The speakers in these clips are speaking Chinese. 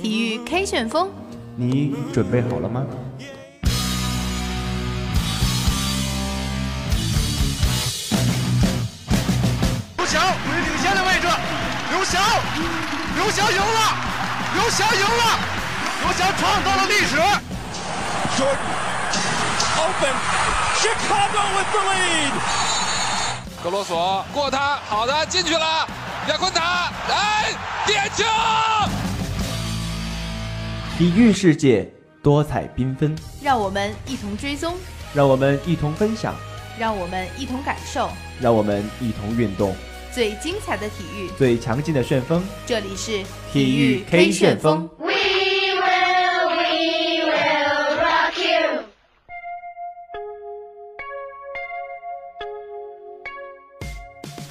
体育 K 旋风，你准备好了吗？刘翔处于领先的位置，刘翔，刘翔赢了，刘翔赢了，刘翔创造了历史。Jordan open, Chicago with the lead. 格罗索过他，好的进去了，亚昆塔，来，点球！体育世界多彩缤纷，让我们一同追踪，让我们一同分享，让我们一同感受，让我们一同运动，最精彩的体育，最强劲的旋风。这里是体育 K 旋风。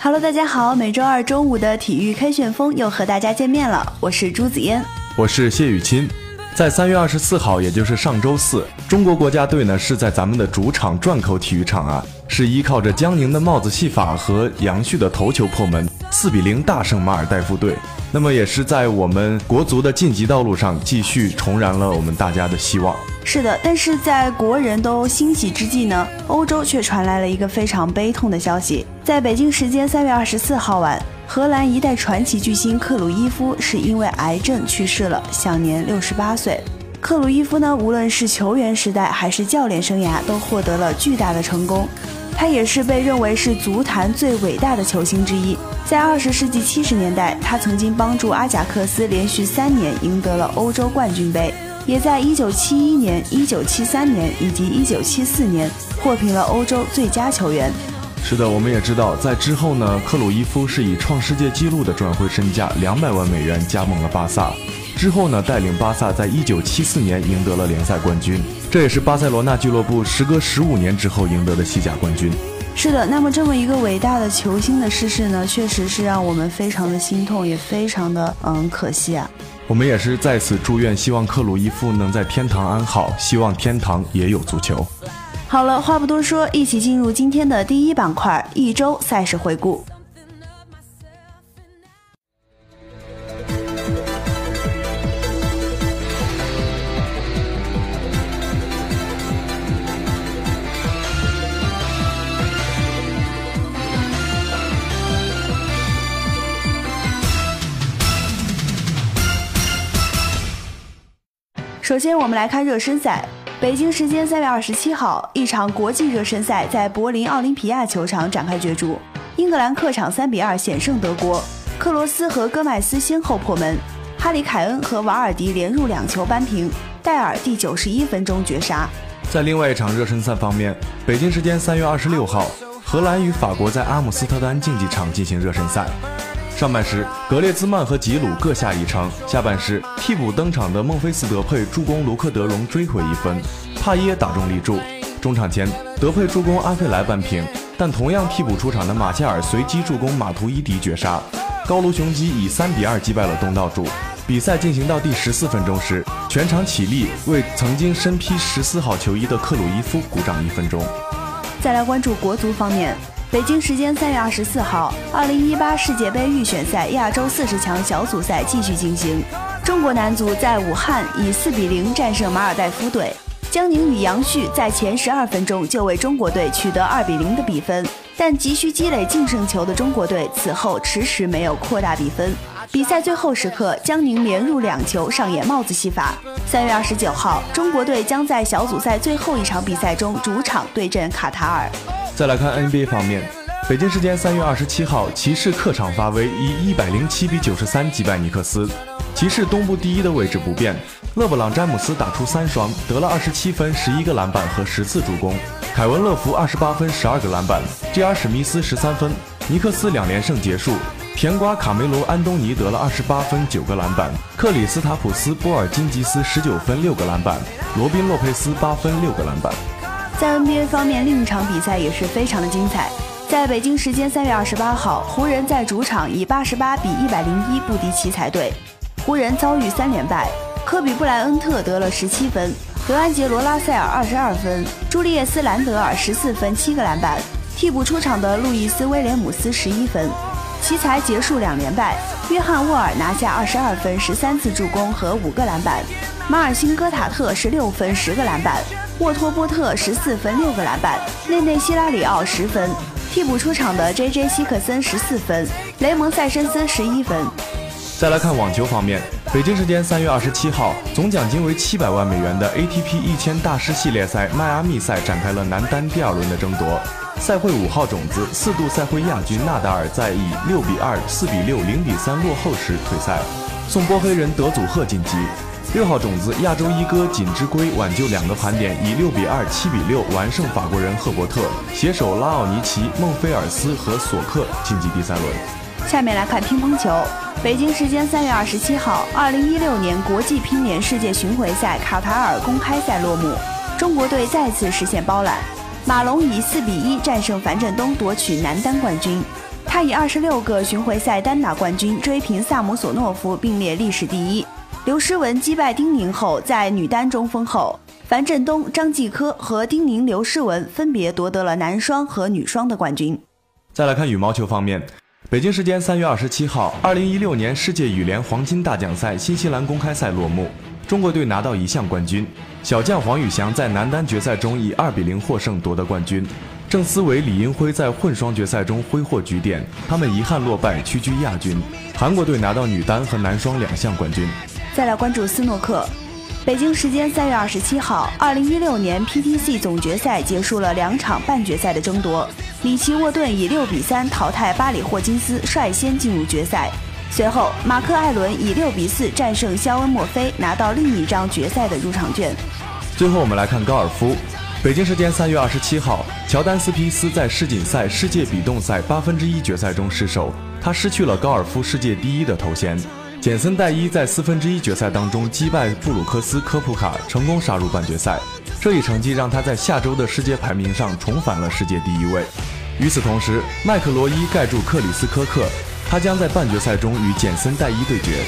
Hello，大家好，每周二中午的体育开旋风又和大家见面了，我是朱子嫣。我是谢雨钦。在三月二十四号，也就是上周四，中国国家队呢是在咱们的主场转口体育场啊，是依靠着江宁的帽子戏法和杨旭的头球破门，四比零大胜马尔代夫队。那么也是在我们国足的晋级道路上继续重燃了我们大家的希望。是的，但是在国人都欣喜之际呢，欧洲却传来了一个非常悲痛的消息。在北京时间三月二十四号晚，荷兰一代传奇巨星克鲁伊夫是因为癌症去世了，享年六十八岁。克鲁伊夫呢，无论是球员时代还是教练生涯，都获得了巨大的成功。他也是被认为是足坛最伟大的球星之一。在二十世纪七十年代，他曾经帮助阿贾克斯连续三年赢得了欧洲冠军杯，也在一九七一年、一九七三年以及一九七四年获评了欧洲最佳球员。是的，我们也知道，在之后呢，克鲁伊夫是以创世界纪录的转会身价两百万美元加盟了巴萨。之后呢，带领巴萨在一九七四年赢得了联赛冠军，这也是巴塞罗那俱乐部时隔十五年之后赢得的西甲冠军。是的，那么这么一个伟大的球星的逝世呢，确实是让我们非常的心痛，也非常的嗯可惜啊。我们也是在此祝愿，希望克鲁伊夫能在天堂安好，希望天堂也有足球。好了，话不多说，一起进入今天的第一板块——一周赛事回顾。首先，我们来看热身赛。北京时间三月二十七号，一场国际热身赛在柏林奥林匹亚球场展开角逐。英格兰客场三比二险胜德国，克罗斯和戈麦斯先后破门，哈里凯恩和瓦尔迪连入两球扳平，戴尔第九十一分钟绝杀。在另外一场热身赛方面，北京时间三月二十六号，荷兰与法国在阿姆斯特丹竞技场进行热身赛。上半时，格列兹曼和吉鲁各下一城。下半时，替补登场的孟菲斯德佩助攻卢克德容追回一分，帕耶打中立柱。中场前，德佩助攻阿费莱扳平，但同样替补出场的马切尔随机助攻马图伊迪绝杀。高卢雄鸡以三比二击败了东道主。比赛进行到第十四分钟时，全场起立为曾经身披十四号球衣的克鲁伊夫鼓掌一分钟。再来关注国足方面。北京时间三月二十四号，二零一八世界杯预选赛亚洲四十强小组赛继续进行。中国男足在武汉以四比零战胜马尔代夫队。江宁与杨旭在前十二分钟就为中国队取得二比零的比分，但急需积累净胜球的中国队此后迟迟没有扩大比分。比赛最后时刻，江宁连入两球，上演帽子戏法。三月二十九号，中国队将在小组赛最后一场比赛中主场对阵卡塔尔。再来看 NBA 方面，北京时间三月二十七号，骑士客场发威，以一百零七比九十三击败尼克斯。骑士东部第一的位置不变，勒布朗·詹姆斯打出三双，得了二十七分、十一个篮板和十次助攻；凯文·乐福二十八分、十二个篮板；J.R. 史密斯十三分。尼克斯两连胜结束，甜瓜卡梅隆·安东尼得了二十八分、九个篮板；克里斯塔普斯·波尔津吉斯十九分、六个篮板；罗宾·洛佩斯八分、六个篮板。在 NBA 方面，另一场比赛也是非常的精彩。在北京时间三月二十八号，湖人在主场以八十八比一百零一不敌奇才队，湖人遭遇三连败。科比布莱恩特得了十七分，德安杰罗拉塞尔二十二分，朱利叶斯兰德尔十四分七个篮板，替补出场的路易斯威廉姆斯十一分。奇才结束两连败，约翰沃尔拿下二十二分、十三次助攻和五个篮板，马尔辛戈塔特十六分、十个篮板，沃托波特十四分、六个篮板，内内希拉里奥十分。替补出场的 J.J. 希克森十四分，雷蒙塞申斯十一分。再来看网球方面，北京时间三月二十七号，总奖金为七百万美元的 ATP 一千大师系列赛迈阿密赛展开了男单第二轮的争夺。赛会五号种子、四度赛会亚军纳达尔在以六比二、四比六、零比三落后时退赛，送波黑人德祖赫晋级。六号种子亚洲一哥锦织圭挽救两个盘点，以六比二、七比六完胜法国人赫伯特，携手拉奥尼奇、孟菲尔斯和索克晋级第三轮。下面来看乒乓球，北京时间三月二十七号，二零一六年国际乒联世界巡回赛卡塔尔公开赛落幕，中国队再次实现包揽。马龙以四比一战胜樊振东夺取男单冠军，他以二十六个巡回赛单打冠军追平萨姆索诺夫，并列历史第一。刘诗雯击败丁宁后，在女单中封后，樊振东、张继科和丁宁、刘诗雯分别夺得了男双和女双的冠军。再来看羽毛球方面，北京时间三月二十七号，二零一六年世界羽联黄金大奖赛新西兰公开赛落幕。中国队拿到一项冠军，小将黄宇翔在男单决赛中以二比零获胜夺得冠军，郑思维、李英辉在混双决赛中挥霍局点，他们遗憾落败，屈居亚军。韩国队拿到女单和男双两项冠军。再来关注斯诺克，北京时间三月二十七号，二零一六年 PTC 总决赛结束了两场半决赛的争夺，里奇沃顿以六比三淘汰巴里霍金斯，率先进入决赛。随后，马克·艾伦以六比四战胜肖恩·墨菲，拿到另一张决赛的入场券。最后，我们来看高尔夫。北京时间三月二十七号，乔丹斯皮斯在世锦赛世界比动赛八分之一决赛中失手，他失去了高尔夫世界第一的头衔。简森戴伊在四分之一决赛当中击败布鲁克斯·科普卡，成功杀入半决赛。这一成绩让他在下周的世界排名上重返了世界第一位。与此同时，麦克罗伊盖住克里斯科克。他将在半决赛中与简森戴伊对决。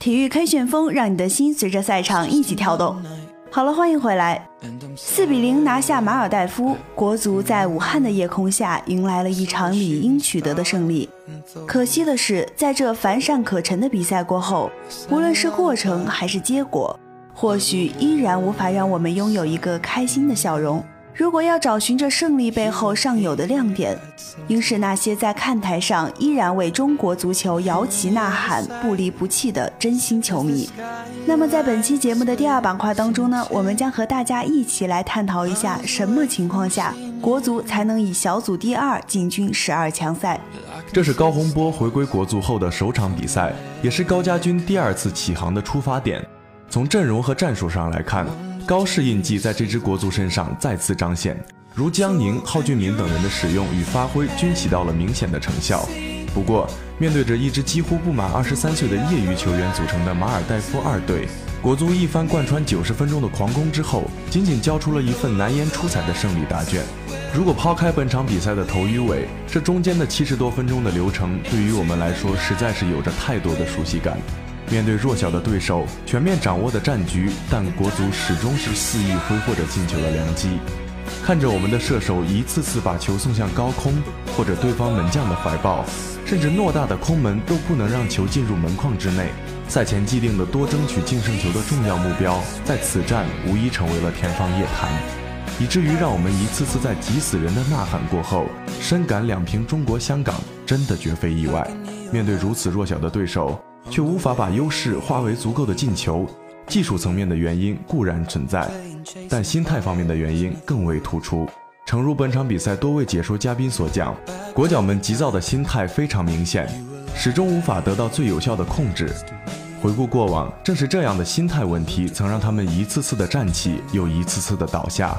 体育 K 旋风，让你的心随着赛场一起跳动。好了，欢迎回来。四比零拿下马尔代夫，国足在武汉的夜空下迎来了一场理应取得的胜利。可惜的是，在这乏善可陈的比赛过后，无论是过程还是结果，或许依然无法让我们拥有一个开心的笑容。如果要找寻这胜利背后尚有的亮点，应是那些在看台上依然为中国足球摇旗呐喊、不离不弃的真心球迷。那么，在本期节目的第二板块当中呢，我们将和大家一起来探讨一下，什么情况下国足才能以小组第二进军十二强赛？这是高洪波回归国足后的首场比赛，也是高家军第二次起航的出发点。从阵容和战术上来看。高氏印记在这支国足身上再次彰显，如江宁、郝俊明等人的使用与发挥均起到了明显的成效。不过，面对着一支几乎不满二十三岁的业余球员组成的马尔代夫二队，国足一番贯穿九十分钟的狂攻之后，仅仅交出了一份难言出彩的胜利答卷。如果抛开本场比赛的头与尾，这中间的七十多分钟的流程，对于我们来说实在是有着太多的熟悉感。面对弱小的对手，全面掌握的战局，但国足始终是肆意挥霍着进球的良机。看着我们的射手一次次把球送向高空，或者对方门将的怀抱，甚至偌大的空门都不能让球进入门框之内。赛前既定的多争取净胜球的重要目标，在此战无疑成为了天方夜谭，以至于让我们一次次在急死人的呐喊过后，深感两平中国香港真的绝非意外。面对如此弱小的对手。却无法把优势化为足够的进球，技术层面的原因固然存在，但心态方面的原因更为突出。诚如本场比赛多位解说嘉宾所讲，国脚们急躁的心态非常明显，始终无法得到最有效的控制。回顾过往，正是这样的心态问题，曾让他们一次次的站起，又一次次的倒下。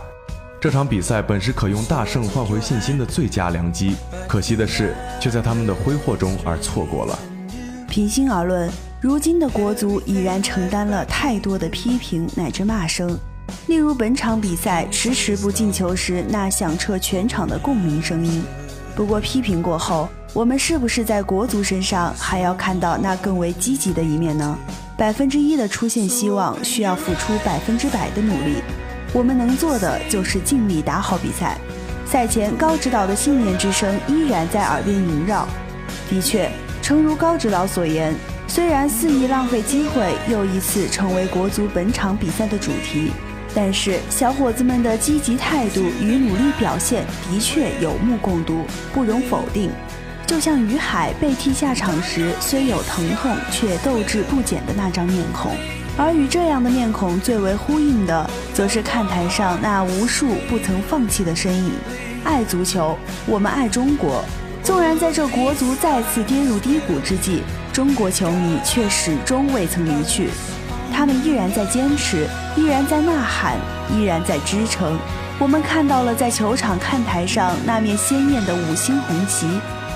这场比赛本是可用大胜换回信心的最佳良机，可惜的是，却在他们的挥霍中而错过了。平心而论，如今的国足已然承担了太多的批评乃至骂声。例如本场比赛迟迟不进球时那响彻全场的共鸣声音。不过批评过后，我们是不是在国足身上还要看到那更为积极的一面呢？百分之一的出现希望需要付出百分之百的努力。我们能做的就是尽力打好比赛。赛前高指导的信念之声依然在耳边萦绕。的确。诚如高指导所言，虽然肆意浪费机会又一次成为国足本场比赛的主题，但是小伙子们的积极态度与努力表现的确有目共睹，不容否定。就像于海被踢下场时虽有疼痛却斗志不减的那张面孔，而与这样的面孔最为呼应的，则是看台上那无数不曾放弃的身影。爱足球，我们爱中国。纵然在这国足再次跌入低谷之际，中国球迷却始终未曾离去，他们依然在坚持，依然在呐喊，依然在支撑。我们看到了在球场看台上那面鲜艳的五星红旗，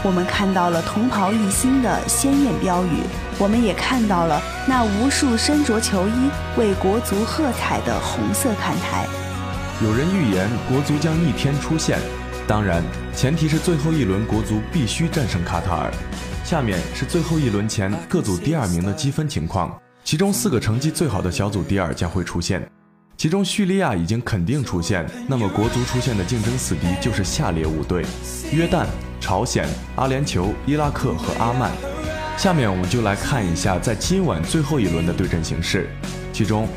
我们看到了同袍一心的鲜艳标语，我们也看到了那无数身着球衣为国足喝彩的红色看台。有人预言国足将逆天出现。当然，前提是最后一轮国足必须战胜卡塔尔。下面是最后一轮前各组第二名的积分情况，其中四个成绩最好的小组第二将会出现，其中叙利亚已经肯定出现，那么国足出现的竞争死敌就是下列五队：约旦、朝鲜、阿联酋、伊拉克和阿曼。下面我们就来看一下在今晚最后一轮的对阵形势，其中，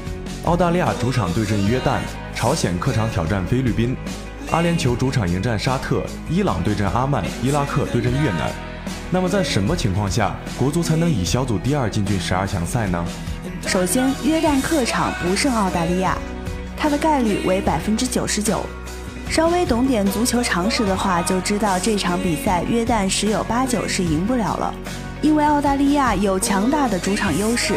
澳大利亚主场对阵约旦，朝鲜客场挑战菲律宾。阿联酋主场迎战沙特，伊朗对阵阿曼，伊拉克对阵越南。那么在什么情况下国足才能以小组第二进军十二强赛呢？首先，约旦客场不胜澳大利亚，它的概率为百分之九十九。稍微懂点足球常识的话，就知道这场比赛约旦十有八九是赢不了了，因为澳大利亚有强大的主场优势。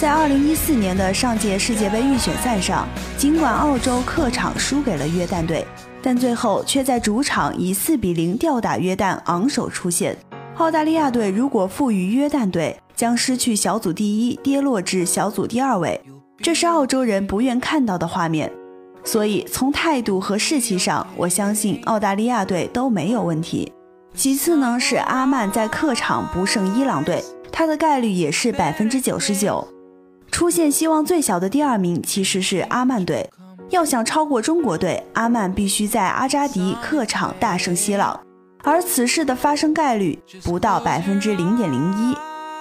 在二零一四年的上届世界杯预选赛上，尽管澳洲客场输给了约旦队。但最后却在主场以四比零吊打约旦，昂首出线。澳大利亚队如果负于约旦队，将失去小组第一，跌落至小组第二位，这是澳洲人不愿看到的画面。所以从态度和士气上，我相信澳大利亚队都没有问题。其次呢，是阿曼在客场不胜伊朗队，它的概率也是百分之九十九。出现希望最小的第二名其实是阿曼队。要想超过中国队，阿曼必须在阿扎迪客场大胜西朗，而此事的发生概率不到百分之零点零一。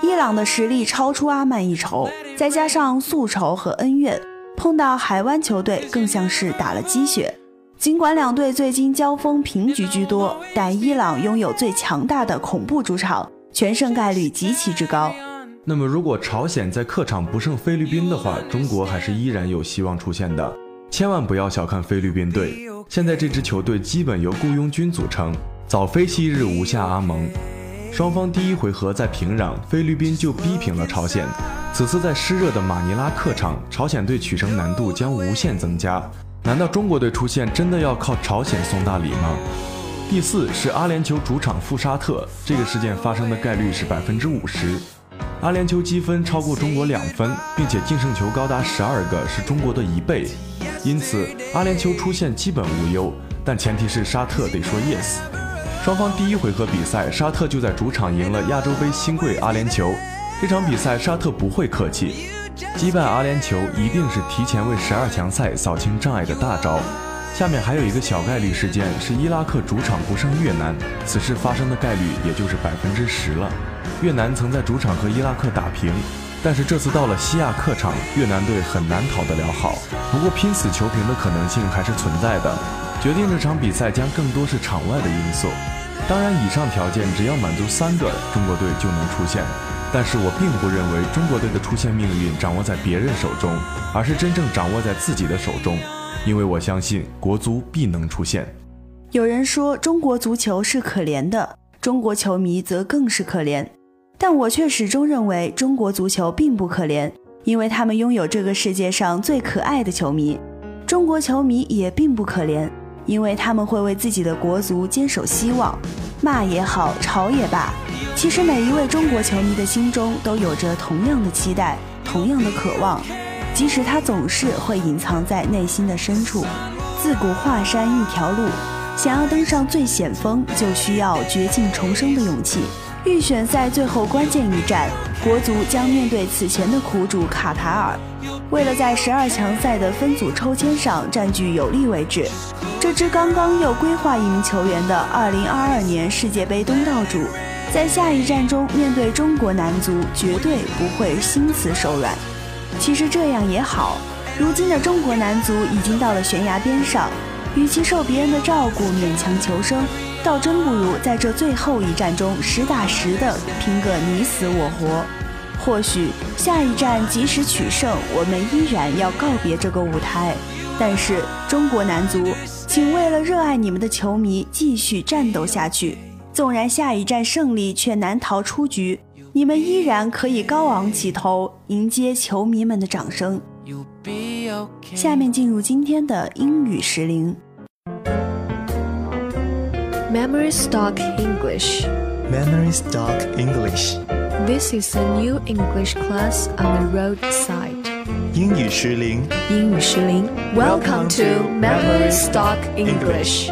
伊朗的实力超出阿曼一筹，再加上宿仇和恩怨，碰到海湾球队更像是打了鸡血。尽管两队最近交锋平局居多，但伊朗拥有最强大的恐怖主场，全胜概率极其之高。那么，如果朝鲜在客场不胜菲律宾的话，中国还是依然有希望出现的。千万不要小看菲律宾队，现在这支球队基本由雇佣军组成，早非昔日无下阿蒙。双方第一回合在平壤，菲律宾就逼平了朝鲜。此次在湿热的马尼拉客场，朝鲜队取胜难度将无限增加。难道中国队出现真的要靠朝鲜送大礼吗？第四是阿联酋主场负沙特，这个事件发生的概率是百分之五十。阿联酋积分超过中国两分，并且净胜球高达十二个，是中国的一倍。因此，阿联酋出现基本无忧，但前提是沙特得说 yes。双方第一回合比赛，沙特就在主场赢了亚洲杯新贵阿联酋。这场比赛沙特不会客气，击败阿联酋一定是提前为十二强赛扫清障碍的大招。下面还有一个小概率事件，是伊拉克主场不胜越南，此事发生的概率也就是百分之十了。越南曾在主场和伊拉克打平，但是这次到了西亚客场，越南队很难讨得了好。不过拼死求平的可能性还是存在的。决定这场比赛将更多是场外的因素。当然，以上条件只要满足三个，中国队就能出现。但是我并不认为中国队的出现命运掌握在别人手中，而是真正掌握在自己的手中。因为我相信国足必能出现。有人说中国足球是可怜的，中国球迷则更是可怜。但我却始终认为中国足球并不可怜，因为他们拥有这个世界上最可爱的球迷。中国球迷也并不可怜，因为他们会为自己的国足坚守希望。骂也好，吵也罢，其实每一位中国球迷的心中都有着同样的期待，同样的渴望，即使他总是会隐藏在内心的深处。自古华山一条路，想要登上最险峰，就需要绝境重生的勇气。预选赛最后关键一战，国足将面对此前的苦主卡塔尔。为了在十二强赛的分组抽签上占据有利位置，这支刚刚又规划一名球员的2022年世界杯东道主，在下一站中面对中国男足，绝对不会心慈手软。其实这样也好，如今的中国男足已经到了悬崖边上，与其受别人的照顾勉强求生。倒真不如在这最后一战中实打实的拼个你死我活。或许下一战即使取胜，我们依然要告别这个舞台。但是中国男足，请为了热爱你们的球迷继续战斗下去。纵然下一站胜利却难逃出局，你们依然可以高昂起头，迎接球迷们的掌声。下面进入今天的英语时令。Memory Stock English. Memory Stock English. This is a new English class on the roadside. 英语失灵。英语失灵。Welcome to Memory Stock English.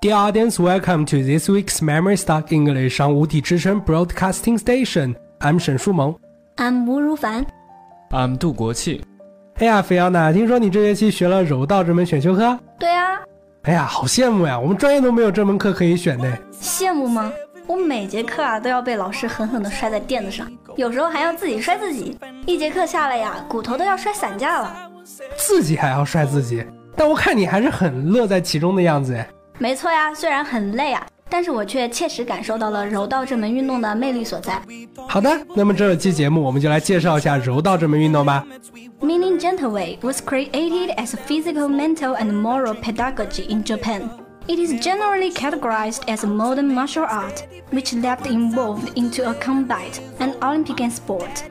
，Dear audience, welcome to this week's Memory Stock English on 无体之声 Broadcasting Station. I'm 沈书萌。 I'm 吴如凡。 I'm 杜国庆。哎呀，菲奥娜，听说你这学期学了柔道这门选修课？对啊。哎呀，好羡慕呀！我们专业都没有这门课可以选呢。羡慕吗？我每节课啊都要被老师狠狠地摔在垫子上，有时候还要自己摔自己，一节课下来呀，骨头都要摔散架了。自己还要摔自己？但我看你还是很乐在其中的样子哎。没错呀，虽然很累啊。但是我却切实感受到了柔道这门运动的魅力所在。好的，那么这期节目我们就来介绍一下柔道这门运动吧。Meaning Gentleweight was created as a physical, mental, and moral pedagogy in Japan. It is generally categorized as a modern martial art, which left involved into a combat and Olympic sport.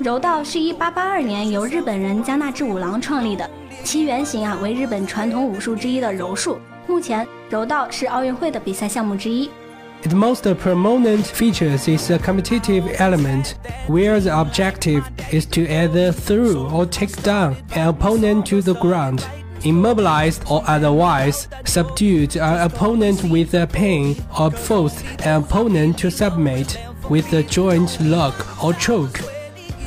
柔道是一八八二年由日本人加纳志五郎创立的，其原型啊为日本传统武术之一的柔术。目前，柔道是奥运会的比赛项目之一。 Its most prominent features is a competitive element, where the objective is to either throw or take down an opponent to the ground. immobilized or otherwise subdued an opponent with a pin or forced an opponent to submit with a joint lock or choke。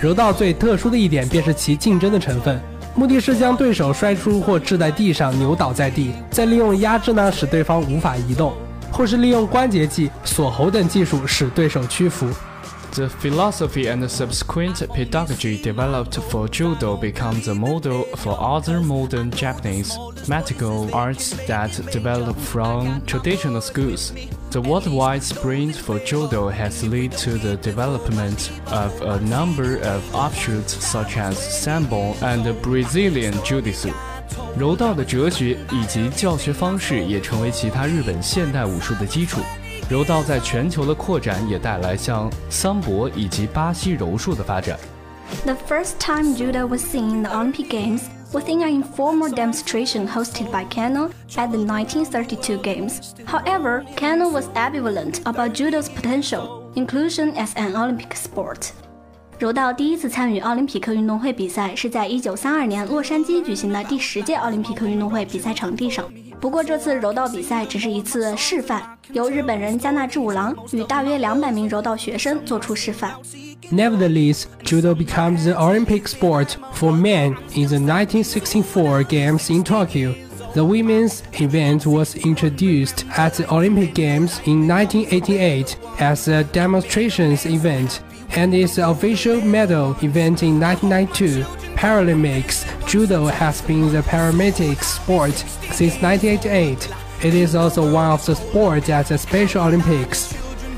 柔道最特殊的一点便是其竞争的成分， 目的是将对手摔出或掷在地上，扭倒在地，再利用压制呢使对方无法移动，或是利用关节技、锁喉等技术使对手屈服。The philosophy and subsequent pedagogy developed for Judo become the model for other modern Japanese martial arts that develop from traditional schools. The worldwide sprint for Judo has led to the development of a number of offshoots such as Sambo and Brazilian Jiu-Jitsu. 柔道的哲学以及教学方式也成为其他日本现代武术的基础。 柔道在全球的扩展也带来像桑博以及巴西柔术的发展。The first time judo was seen in the Olympic Games within an informal demonstration hosted by Kano at the 1932 Games. However, Kano was ambivalent about judo's potential inclusion as an Olympic sport. 柔道第一次参与奥林匹克运动会比赛是在1932年洛杉矶举行的第十届奥林匹克运动会比赛场地上。不过这次柔道比赛只是一次示范，由日本人加纳志五郎与大约两百名柔道学生做出示范。Nevertheless, judo becomes the Olympic sport for men in the 1964 Games in Tokyo. The women's event was introduced at the Olympic Games in 1988 as a demonstrations event and its official medal event in 1992. Paralympics judo has been the paramedic sport since 1988. It is also one of the sports at the Special Olympics.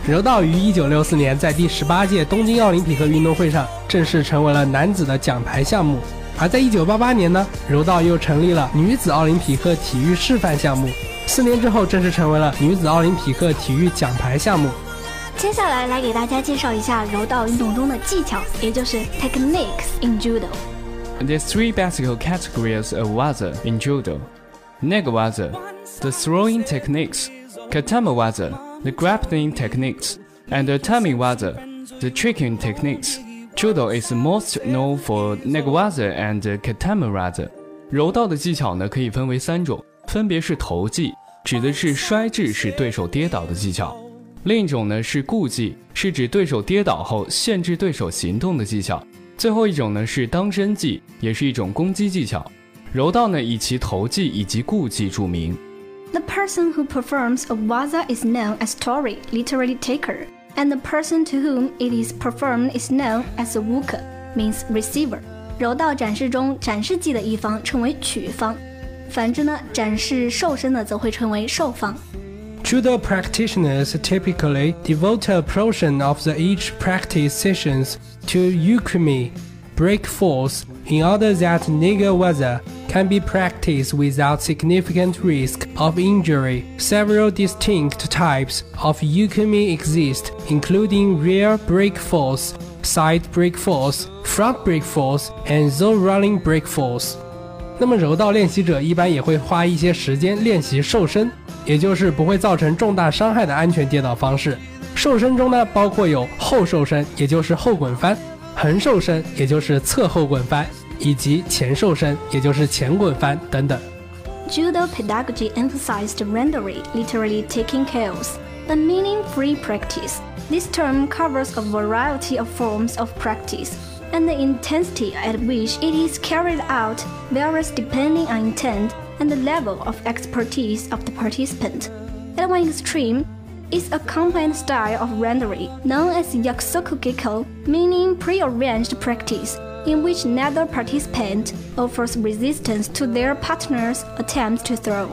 柔道于1964年在第十八届东京奥林匹克运动会上正式成为了男子的奖牌项目，而在1988年呢，柔道又成立了女子奥林匹克体育示范项目，四年之后正式成为了女子奥林匹克体育奖牌项目。接下来来给大家介绍一下柔道运动中的技巧，也就是 techniques in judo。There's three basic categories of waza in judo: Negawaza, the throwing techniques, Katama waza, the grappling techniques, and Atami waza, the tricking techniques. Judo is most known for Negawaza and Katama waza. 柔道的技巧呢，可以分为三种，分别是投技，指的是摔掷使对手跌倒的技巧； 另一种呢是顾技，是指对手跌倒后限制对手行动的技巧；最后一种呢是当身技，也是一种攻击技巧。柔道呢以其投技以及顾技著名。The person who performs a waza is known as tori, literally taker, and the person to whom it is performed is known as a wuka, means receiver. 柔道展示中，展示技的一方称为取方，反之呢，展示受身的则会称为受方。Judo practitioners typically devote a portion of the each practice sessions to yukimi, break force, in order that Niga waza can be practiced without significant risk of injury. Several distinct types of yukimi exist, including rear break force, side break force, front break force, and zone running break force. 那么柔道练习者一般也会花一些时间练习瘦身， 也就是不会造成重大伤害的安全跌倒方式。瘦身中呢，包括有后瘦身，也就是后滚翻；横瘦身，也就是侧后滚翻；以及前瘦身，也就是前滚翻等等。 Judo pedagogy emphasized rendering, literally taking chaos, the meaning free practice. This term covers a variety of forms of practice, and the intensity at which it is carried out varies depending on intent and the level of expertise of the participant. At one extreme is a combined style of rendering known as yakusoku gekko, meaning prearranged practice, in which neither participant offers resistance to their partner's attempts to throw.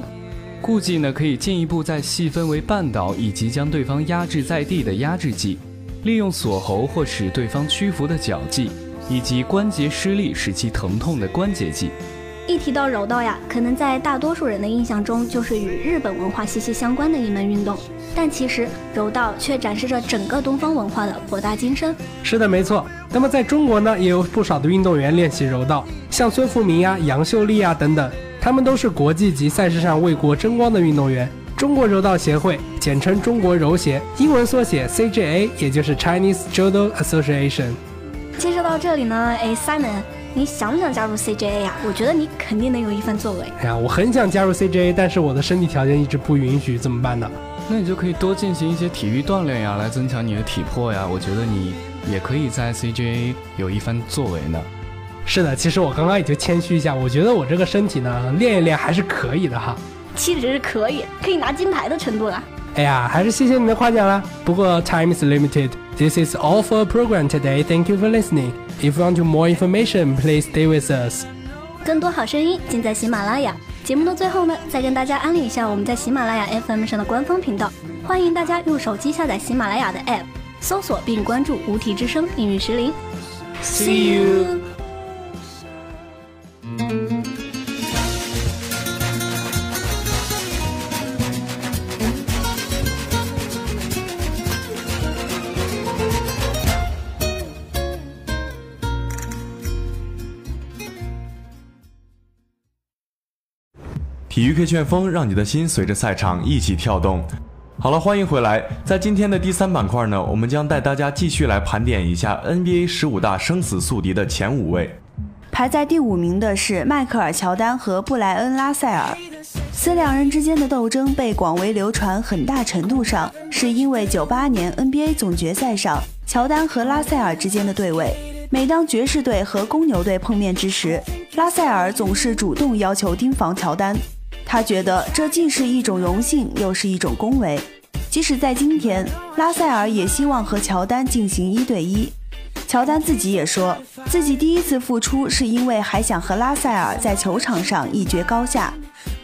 固技呢，可以进一步再细分为绊倒以及将对方压制在地的压制技，利用锁喉或使对方屈服的脚技，以及关节施力使其疼痛的关节技。 一提到柔道呀，可能在大多数人的印象中就是与日本文化息息相关的一门运动，但其实柔道却展示着整个东方文化的博大精深。是的，没错。那么在中国呢，也有不少的运动员练习柔道，像孙富民呀、杨秀丽呀等等，他们都是国际级赛事上为国争光的运动员。中国柔道协会简称中国柔协，英文缩写 CJA，也就是 Chinese Judo Association。介绍到这里呢，哎，Simon，你想不想加入 CJA 呀？我觉得你肯定能有一番作为。哎呀，我很想加入 CJA，但是我的身体条件一直不允许，怎么办呢？那你就可以多进行一些体育锻炼呀，来增强你的体魄呀。我觉得你也可以在 CJA 有一番作为呢。是的，其实我刚刚也就谦虚一下，我觉得我这个身体呢，练一练还是可以的哈。其实是可以，可以拿金牌的程度了。哎呀，还是谢谢你的夸奖啦。不过 time is limited. This is all for program today. Thank you for listening. If you want more information, please stay with us. 更多好声音尽在喜马拉雅。节目的最后呢，再跟大家安利一下我们在喜马拉雅 FM 上的官方频道，欢迎大家用手机下载喜马拉雅的 App，搜索并关注“无题之声英语石林”。See you. 体育 K 旋风，让你的心随着赛场一起跳动。好了，欢迎回来。在今天的第三板块呢，我们将带大家继续来盘点一下 NBA 十五大生死宿敌的前五位。排在第五名的是迈克尔·乔丹和布莱恩·拉塞尔。此两人之间的斗争被广为流传，很大程度上是因为九八年 NBA 总决赛上乔丹和拉塞尔之间的对位。每当爵士队和公牛队碰面之时，拉塞尔总是主动要求盯防乔丹。他觉得这既是一种荣幸，又是一种恭维。即使在今天，拉塞尔也希望和乔丹进行一对一。乔丹自己也说自己第一次复出是因为还想和拉塞尔在球场上一决高下。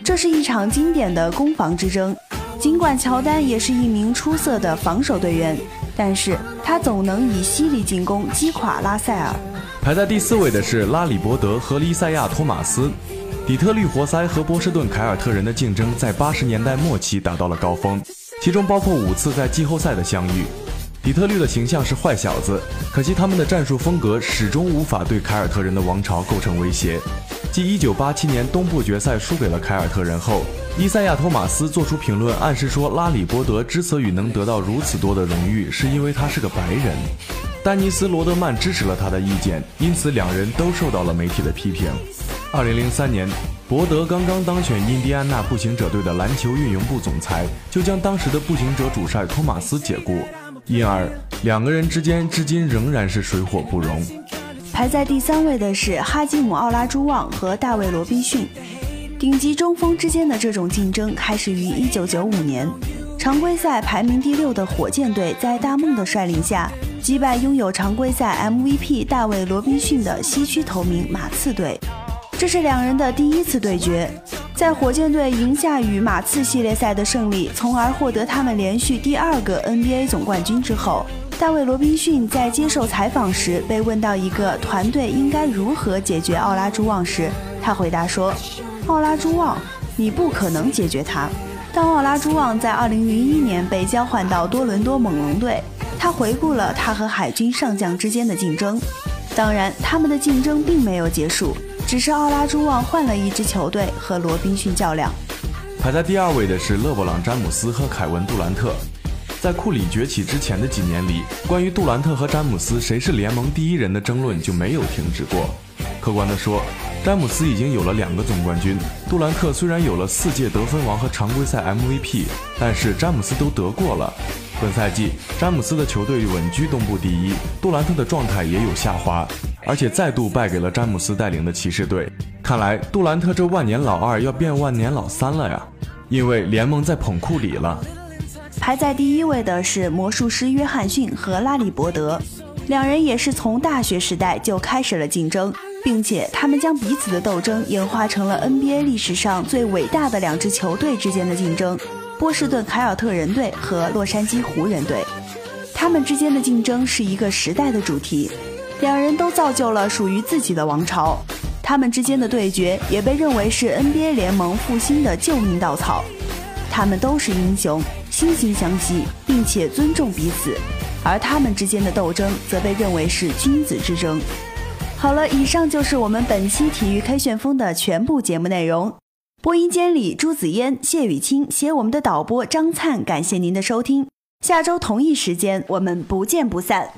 这是一场经典的攻防之争。尽管乔丹也是一名出色的防守队员，但是他总能以犀利进攻击垮拉塞尔。排在第四位的是拉里伯德和利塞亚托马斯。底特律活塞和波士顿凯尔特人的竞争在八十年代末期达到了高峰，其中包括五次在季后赛的相遇。底特律的形象是坏小子，可惜他们的战术风格始终无法对凯尔特人的王朝构成威胁。继1987年东部决赛输给了凯尔特人后，伊赛亚·托马斯做出评论，暗示说拉里伯德之所以能得到如此多的荣誉，是因为他是个白人。丹尼斯·罗德曼支持了他的意见，因此两人都受到了媒体的批评。二零零三年，伯德刚刚当选印第安纳步行者队的篮球运营部总裁，就将当时的步行者主帅托马斯解雇，因而两个人之间至今仍然是水火不容。排在第三位的是哈基姆·奥拉朱旺和大卫·罗宾逊，顶级中锋之间的这种竞争开始于一九九五年，常规赛排名第六的火箭队在大梦的率领下击败拥有常规赛 MVP 大卫·罗宾逊的西区头名马刺队。这是两人的第一次对决，在火箭队赢下与马刺系列赛的胜利，从而获得他们连续第二个 NBA 总冠军之后，大卫·罗宾逊在接受采访时被问到一个团队应该如何解决奥拉朱旺时，他回答说：“奥拉朱旺，你不可能解决他。”当奥拉朱旺在2001年被交换到多伦多猛龙队，他回顾了他和海军上将之间的竞争，当然，他们的竞争并没有结束。只是奥拉朱旺换了一支球队和罗宾逊较量。排在第二位的是勒布朗·詹姆斯和凯文·杜兰特。在库里崛起之前的几年里，关于杜兰特和詹姆斯谁是联盟第一人的争论就没有停止过。客观地说，詹姆斯已经有了两个总冠军，杜兰特虽然有了四届得分王和常规赛 MVP，但是詹姆斯都得过了。本赛季，詹姆斯的球队稳居东部第一，杜兰特的状态也有下滑。而且再度败给了詹姆斯带领的骑士队。看来杜兰特这万年老二要变万年老三了呀，因为联盟在捧库里了。排在第一位的是魔术师约翰逊和拉里伯德，两人也是从大学时代就开始了竞争，并且他们将彼此的斗争演化成了 NBA 历史上最伟大的两支球队之间的竞争——波士顿凯尔特人队和洛杉矶湖人队。他们之间的竞争是一个时代的主题。两人都造就了属于自己的王朝，他们之间的对决也被认为是 NBA 联盟复兴的救命稻草。他们都是英雄，惺惺相惜，并且尊重彼此，而他们之间的斗争则被认为是君子之争。好了，以上就是我们本期体育开旋风的全部节目内容。播音间里，朱子嫣、谢雨清携我们的导播张灿，感谢您的收听。下周同一时间，我们不见不散。